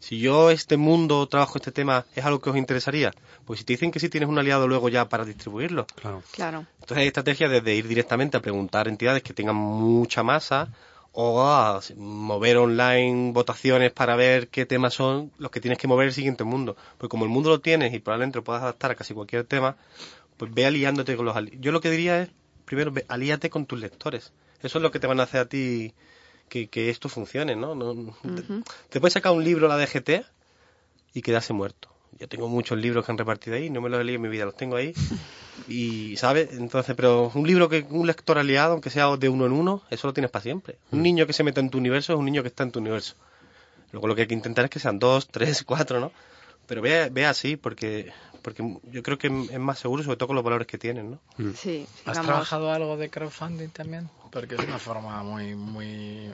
si yo este mundo trabajo este tema, ¿es algo que os interesaría? Pues si te dicen que sí tienes un aliado luego ya para distribuirlo. Claro. Claro. Entonces hay estrategias desde ir directamente a preguntar a entidades que tengan mucha masa o a mover online votaciones para ver qué temas son los que tienes que mover el siguiente mundo. Pues como el mundo lo tienes y probablemente lo puedas adaptar a casi cualquier tema, pues ve aliándote con los ali- Yo lo que diría es, primero, ve- alíate con tus lectores. Eso es lo que te van a hacer a ti que, que esto funcione, ¿no? No- te, te puedes sacar un libro, la DGT, y quedarse muerto. Yo tengo muchos libros que han repartido ahí, no me los he leído en mi vida, los tengo ahí. Y, ¿sabes? Entonces, pero un libro que un lector aliado, aunque sea de uno en uno, eso lo tienes para siempre. Un niño que se meta en tu universo es un niño que está en tu universo. Luego lo que hay que intentar es que sean dos, tres, cuatro, ¿no? Pero ve, ve así, porque, porque yo creo que es más seguro, sobre todo con los valores que tienen, ¿no? Sí, ¿Has trabajado algo de crowdfunding también? Porque es una forma muy, muy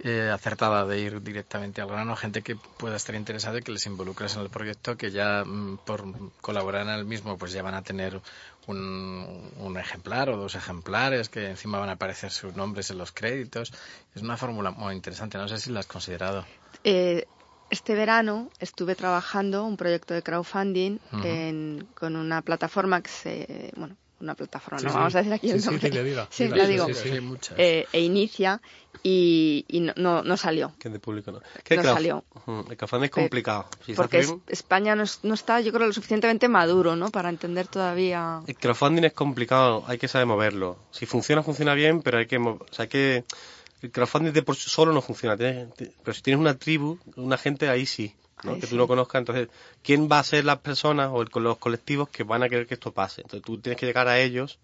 eh, acertada de ir directamente al grano. Gente que pueda estar interesada y que les involucres en el proyecto, que ya mm, por colaborar en el mismo, pues ya van a tener un, un ejemplar o dos ejemplares que encima van a aparecer sus nombres en los créditos. Es una fórmula muy interesante. No sé si la has considerado. eh, este verano estuve trabajando un proyecto de crowdfunding en- con una plataforma que se. Bueno, una plataforma, Sí, no sí. vamos a decir aquí Sí, el sí, nombre. Sí, dila, la sí, digo. sí, sí. hay muchas. Eh, e inicia y, y no, no, no salió. Que es de público, ¿no? No salió. El crowdfunding es complicado. Si Porque es- España no, es- no está, yo creo, lo suficientemente maduro, ¿no? Para entender todavía. El crowdfunding es complicado, hay que saber moverlo. Si funciona, funciona bien, pero hay que, o sea, hay que el crowdfunding de por sí solo no funciona. Tienes- ti- pero si tienes una tribu, una gente, ahí sí, que sí. tú no conozcas. Entonces, ¿quién va a ser las personas o el- los colectivos que van a querer que esto pase? Entonces, tú tienes que llegar a ellos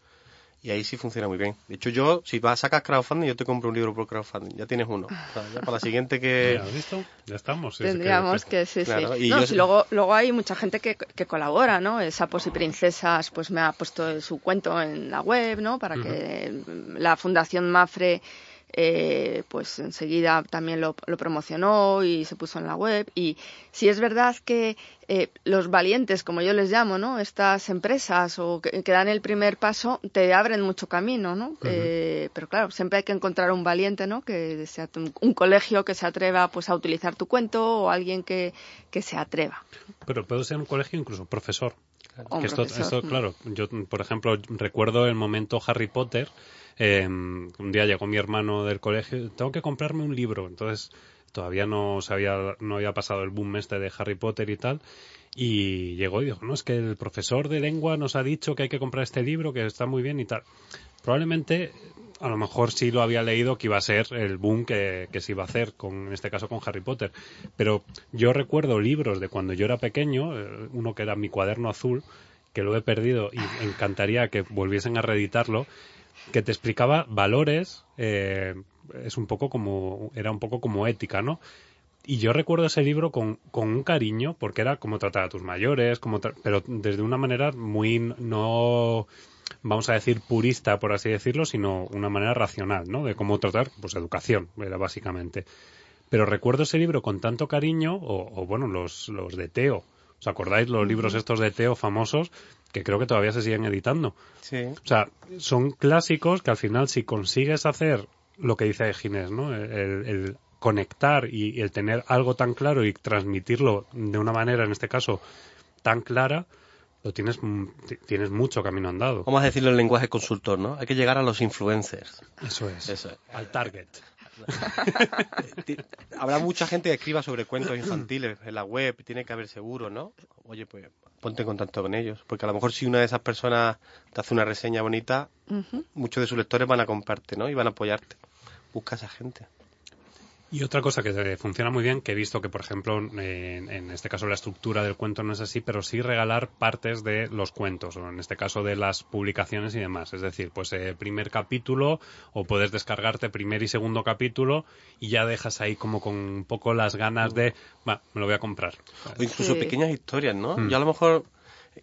y ahí sí funciona muy bien. De hecho, yo, si vas a sacar crowdfunding, yo te compro un libro por crowdfunding. Ya tienes uno. O sea, ya para la siguiente que... Mira, ¿has visto? Ya estamos. Tendríamos que, sí, Claro, sí. y No, yo si sé- luego, luego hay mucha gente que, que colabora, ¿no? Sapos y Princesas, pues me ha puesto su cuento en la web, ¿no? Para que la Fundación Mafre, eh, pues enseguida también lo, lo promocionó y se puso en la web. Y si es verdad que eh, los valientes, como yo les llamo, ¿no? Estas empresas o que, que dan el primer paso, te abren mucho camino, ¿no? Eh, pero claro, siempre hay que encontrar un valiente, ¿no? Que sea un, un colegio que se atreva, pues, a utilizar tu cuento o alguien que, que se atreva. Pero puede ser un colegio incluso profesor. Que esto, claro, yo, por ejemplo, recuerdo el momento Harry Potter. eh, un día llegó mi hermano del colegio, tengo que comprarme un libro. Entonces, todavía no se había, no había pasado el boom este de Harry Potter y tal. Y llegó y dijo, no, es que el profesor de lengua nos ha dicho que hay que comprar este libro, que está muy bien y tal. Probablemente, a lo mejor sí lo había leído que iba a ser el boom que, que se iba a hacer, con, en este caso con Harry Potter. Pero yo recuerdo libros de cuando yo era pequeño, eh, uno que era mi cuaderno azul, que lo he perdido y encantaría que volviesen a reeditarlo, que te explicaba valores, eh, es un poco como, era un poco como ética, ¿no? Y yo recuerdo ese libro con, con un cariño, porque era como tratar a tus mayores, como pero desde una manera muy no, vamos a decir, purista, por así decirlo, sino una manera racional, ¿no? De cómo tratar, pues educación, era básicamente. Pero recuerdo ese libro con tanto cariño, o, o bueno, los, los de Teo. ¿Os acordáis los libros estos de Teo famosos? Que creo que todavía se siguen editando. Sí. O sea, son clásicos que al final si consigues hacer lo que dice Ginés, ¿no? El, el conectar y el tener algo tan claro y transmitirlo de una manera, en este caso, tan clara, lo tienes, mm, ti- tienes mucho camino andado. Vamos a decirlo en lenguaje consultor, ¿no? Hay que llegar a los influencers. Eso es. Eso es. Al target. Habrá mucha gente que escriba sobre cuentos infantiles en la web, tiene que haber seguro, ¿no? Oye, pues ponte en contacto con ellos, porque a lo mejor si una de esas personas te hace una reseña bonita, muchos de sus lectores van a comprarte, ¿no? Y van a apoyarte. Busca a esa gente. Y otra cosa que funciona muy bien, que he visto que, por ejemplo, en, en, este caso la estructura del cuento no es así, pero sí regalar partes de los cuentos, o en este caso de las publicaciones y demás. Es decir, pues eh, primer capítulo, o puedes descargarte primer y segundo capítulo, y ya dejas ahí como con un poco las ganas de, va, me lo voy a comprar. O incluso pequeñas historias, ¿no? Mm. Yo a lo mejor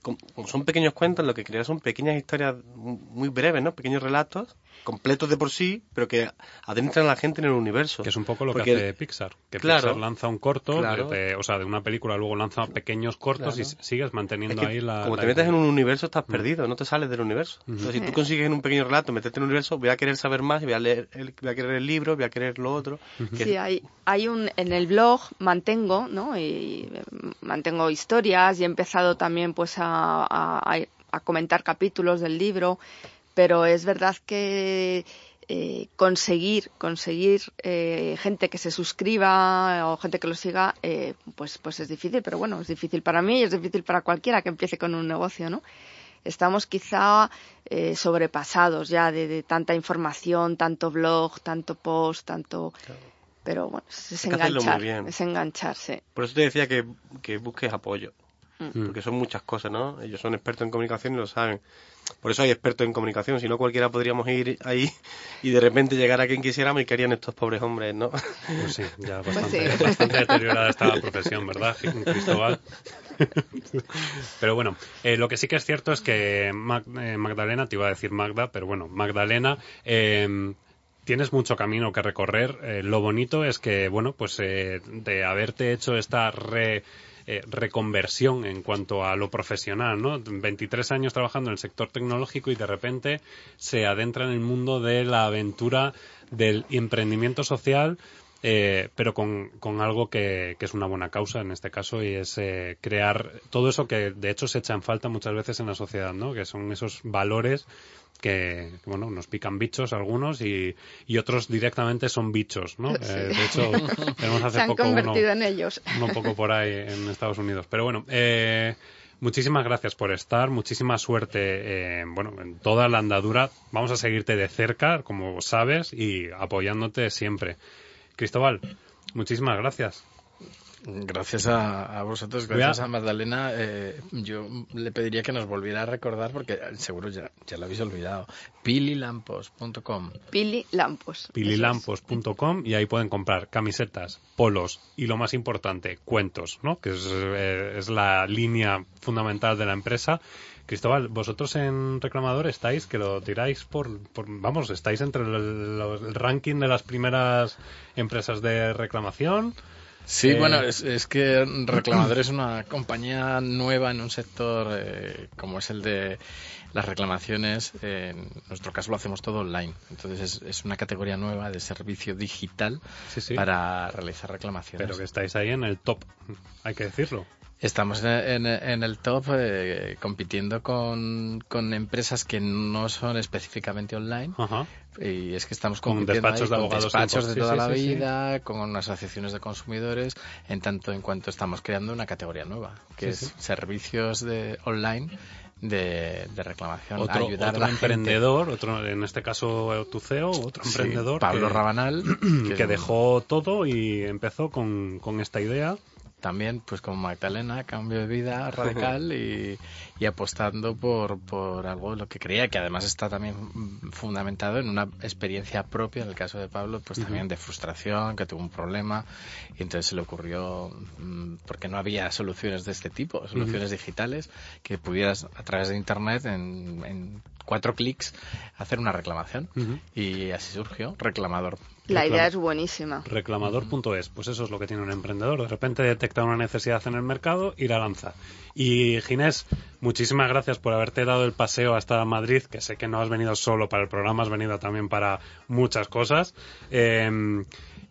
como son pequeños cuentos, lo que quería son pequeñas historias muy breves, ¿no? Pequeños relatos, completos de por sí, pero que adentran a la gente en el universo. Que es un poco lo que hace Pixar. Que Pixar lanza un corto, o sea, de una película, luego lanza pequeños cortos y sigues manteniendo ahí la... Como te metes en un universo, estás mm. perdido, no te sales del universo. Entonces, si tú consigues en un pequeño relato meterte en un universo, voy a querer saber más, voy a, leer el, voy a querer el libro, voy a querer lo otro. Sí, hay, hay un... En el blog mantengo, ¿no? Y mantengo historias y he empezado también, pues, a, comentar capítulos del libro, pero es verdad que eh, conseguir conseguir eh, gente que se suscriba o gente que lo siga eh, pues pues es difícil pero bueno es difícil para mí y es difícil para cualquiera que empiece con un negocio no estamos quizá sobrepasados ya de, tanta información tanto blog tanto post tanto pero bueno es, enganchar es engancharse por eso te decía que, que busques apoyo. Porque son muchas cosas, ¿no? Ellos son expertos en comunicación y lo saben. Por eso hay expertos en comunicación, si no cualquiera podríamos ir ahí y de repente llegar a quien quisiéramos y que harían estos pobres hombres, ¿no? Pues sí, ya pues bastante, deteriorada esta profesión, ¿verdad, Cristóbal? pero bueno, eh, lo que sí que es cierto es que eh, Magdalena, te iba a decir Magda, pero bueno, Magdalena, eh, tienes mucho camino que recorrer. lo bonito es que, bueno, pues de haberte hecho esta re eh, reconversión en cuanto a lo profesional, ¿no? 23 años trabajando en el sector tecnológico y de repente se adentra en el mundo de la aventura del emprendimiento social, eh, pero con, algo que, es una buena causa en este caso y es eh, crear todo eso que de hecho se echa en falta muchas veces en la sociedad, ¿no? Que son esos valores que, bueno, nos pican bichos algunos y, y otros directamente son bichos, ¿no? Eh, de hecho, tenemos hace Se han convertido en ellos. Un poco por ahí en Estados Unidos. Pero bueno, eh, muchísimas gracias por estar, muchísima suerte, eh, bueno, en toda la andadura. Vamos a seguirte de cerca, como sabes, y apoyándote siempre. Cristóbal, muchísimas gracias. Gracias a, vosotros, gracias a, Magdalena. Eh, yo le pediría que nos volviera a recordar, porque seguro ya, ya lo habéis olvidado. Pililampos.com. Pililampos. Pililampos.com y ahí pueden comprar camisetas, polos y lo más importante, cuentos, ¿no? Que es, eh, la línea fundamental de la empresa. Cristóbal, vosotros en Reclamador estáis, que lo tiráis por, vamos, estáis entre el ranking de las primeras empresas de reclamación. Sí, eh, bueno, es, que Reclamador es una compañía nueva en un sector eh, como es el de las reclamaciones. en nuestro caso lo hacemos todo online. Entonces es, una categoría nueva de servicio digital para realizar reclamaciones. Pero que estáis ahí en el top, hay que decirlo. Estamos en, el top eh, compitiendo con, empresas que no son específicamente online. Y es que estamos compitiendo con despachos de abogados despachos de toda la vida, con asociaciones de consumidores, en tanto en cuanto estamos creando una categoría nueva, que es servicios de online de, reclamación. Otro, ayudar otro emprendedor, otro, en este caso tu CEO, otro emprendedor. Pablo Rabanal. Que, dejó todo y empezó con, con esta idea también, pues como Magdalena, cambio de vida radical y, y apostando por, por algo lo que creía, que además está también fundamentado en una experiencia propia, en el caso de Pablo, pues también de frustración, que tuvo un problema y entonces se le ocurrió, mm, porque no había soluciones de este tipo, soluciones digitales, que pudieras a través de Internet en, en cuatro clics hacer una reclamación. Y así surgió Reclamador. La idea es buenísima. Reclamador.es, pues eso es lo que tiene un emprendedor. De repente detecta una necesidad en el mercado y la lanza. Y Ginés, muchísimas gracias por haberte dado el paseo hasta Madrid, que sé que no has venido solo para el programa, has venido también para muchas cosas. Em,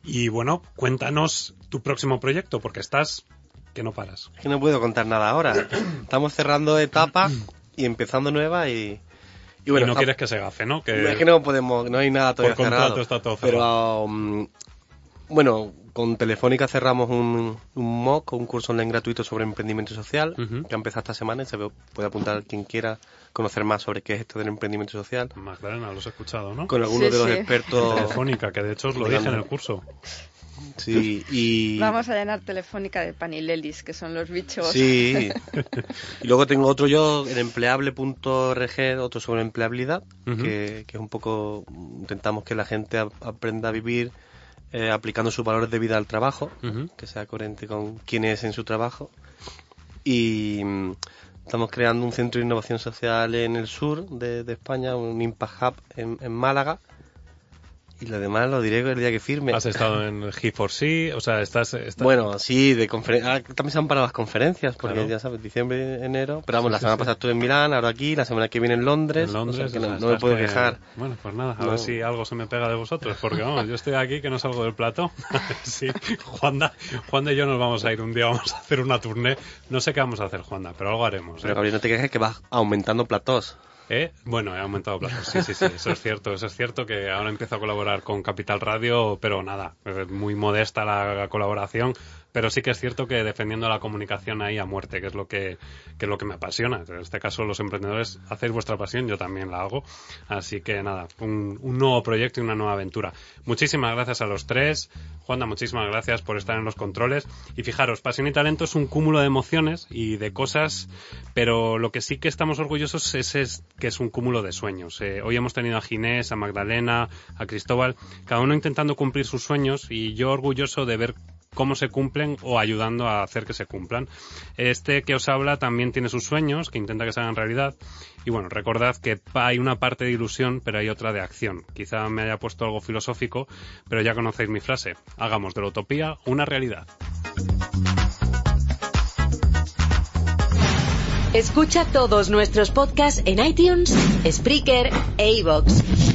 y bueno, cuéntanos tu próximo proyecto, porque estás que no paras. Es que no puedo contar nada ahora. Estamos cerrando etapa y empezando nueva y y, bueno, no quieres que se gafe, ¿no? Que... Es que no podemos, no hay nada todavía por cerrado. Está todo cerrado. Pero, um, bueno, con Telefónica cerramos un, un MOOC, un curso online gratuito sobre emprendimiento social, que ha empezado esta semana y se puede apuntar quien quiera conocer más sobre qué es esto del emprendimiento social. Magdalena, lo has escuchado, ¿no? Con algunos de los expertos. Telefónica, que de hecho os lo dije en el curso. Sí, y... Vamos a llenar Telefónica de panilelis, que son los bichos. Sí. y luego tengo otro yo en empleable.org, otro sobre empleabilidad, que, que, es un poco... Intentamos que la gente aprenda a vivir eh, aplicando sus valores de vida al trabajo, que sea coherente con quién es en su trabajo. Y mm, estamos creando un centro de innovación social en el sur de, España, un Impact Hub en Málaga, y lo demás lo diré el día que firme. ¿Has estado en G4C? O sea, estás... Bueno, sí, de conferencias. también se han parado las conferencias, porque ya sabes, diciembre, enero. Pero vamos, la semana pasada estuve en Milán, ahora aquí, la semana que viene en Londres. En Londres, que no, me puedo quejar. Bueno, pues nada, a ver si algo se me pega de vosotros, porque vamos, yo estoy aquí que no salgo del plato. sí, Juanda, Juanda y yo nos vamos a ir un día, vamos a hacer una tournée. No sé qué vamos a hacer, Juanda, pero algo haremos. Pero ¿eh? Gabriel, no te quejes que vas aumentando platós. ¿Eh? Bueno, he aumentado plazos. Sí, sí, sí, eso es cierto. Eso es cierto que ahora empiezo a colaborar con Capital Radio, pero nada, es muy modesta la colaboración pero sí que es cierto que defendiendo la comunicación ahí a muerte, que es lo que, que es lo que me apasiona. En este caso, los emprendedores hacéis vuestra pasión, yo también la hago. Así que nada, un, un nuevo proyecto y una nueva aventura. Muchísimas gracias a los tres. Juanda, muchísimas gracias por estar en los controles. Y fijaros, pasión y talento es un cúmulo de emociones y de cosas, pero lo que sí que estamos orgullosos es, que es un cúmulo de sueños. Eh, hoy hemos tenido a Ginés, a Magdalena, a Cristóbal, cada uno intentando cumplir sus sueños y yo orgulloso de ver cómo se cumplen o ayudando a hacer que se cumplan. Este que os habla también tiene sus sueños, que intenta que se hagan realidad. Y bueno, recordad que hay una parte de ilusión, pero hay otra de acción. Quizá me haya puesto algo filosófico, pero ya conocéis mi frase. Hagamos de la utopía una realidad. Escucha todos nuestros podcasts en iTunes, Spreaker e iVoox.